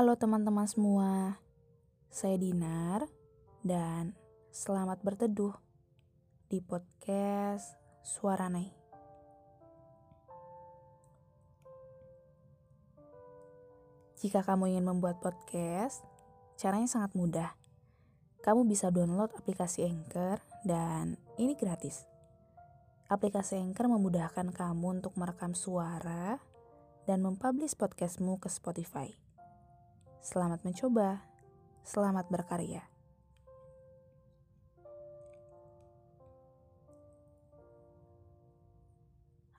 Halo teman-teman semua, saya Dinar dan selamat berteduh di podcast Suara Nai. Jika kamu ingin membuat podcast, caranya sangat mudah. Kamu bisa download aplikasi Anchor dan ini gratis. Aplikasi Anchor memudahkan kamu untuk merekam suara dan mempublish podcastmu ke Spotify. Selamat mencoba, selamat berkarya.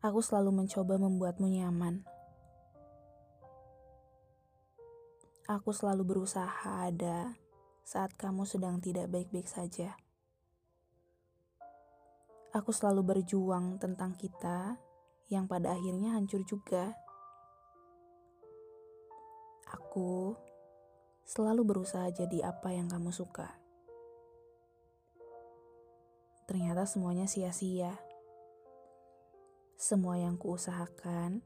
Aku selalu mencoba membuatmu nyaman. Aku selalu berusaha ada saat kamu sedang tidak baik-baik saja. Aku selalu berjuang tentang kita yang pada akhirnya hancur juga. Aku selalu berusaha jadi apa yang kamu suka. Ternyata semuanya sia-sia. Semua yang kuusahakan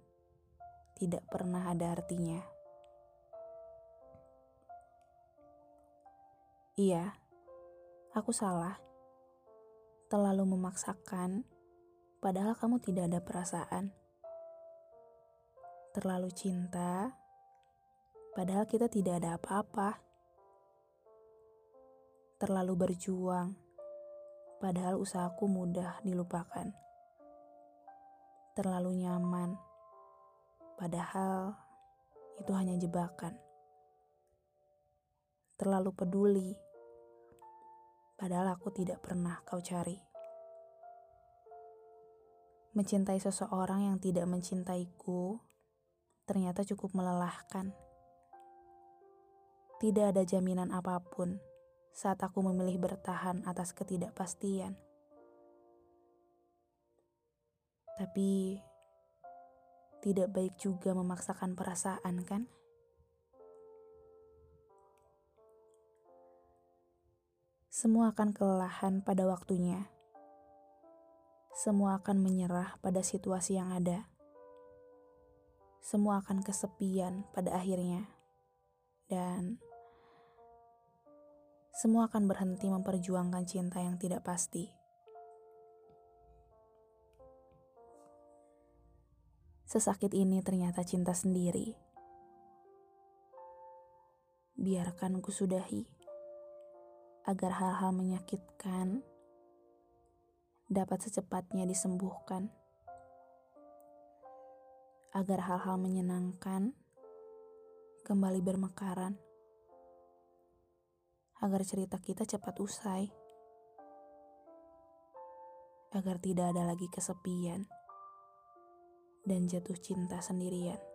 tidak pernah ada artinya. Iya, aku salah terlalu memaksakan, padahal kamu tidak ada perasaan. Terlalu cinta, padahal kita tidak ada apa-apa. Terlalu berjuang, padahal usahaku mudah dilupakan. Terlalu nyaman, padahal itu hanya jebakan. Terlalu peduli padahal aku tidak pernah kau cari. Mencintai seseorang yang tidak mencintaiku ternyata cukup melelahkan. Tidak ada jaminan apa pun saat aku memilih bertahan atas ketidakpastian. Tapi tidak baik juga memaksakan perasaan, kan? Semua akan kelelahan pada waktunya. Semua akan menyerah pada situasi yang ada. Semua akan kesepian pada akhirnya. Dan semua akan berhenti memperjuangkan cinta yang tidak pasti. Sesakit ini ternyata cinta sendiri. Biarkan ku sudahi agar hal-hal menyakitkan dapat secepatnya disembuhkan, agar hal-hal menyenangkan kembali bermekaran, agar cerita kita cepat usai, agar tidak ada lagi kesepian dan jatuh cinta sendirian.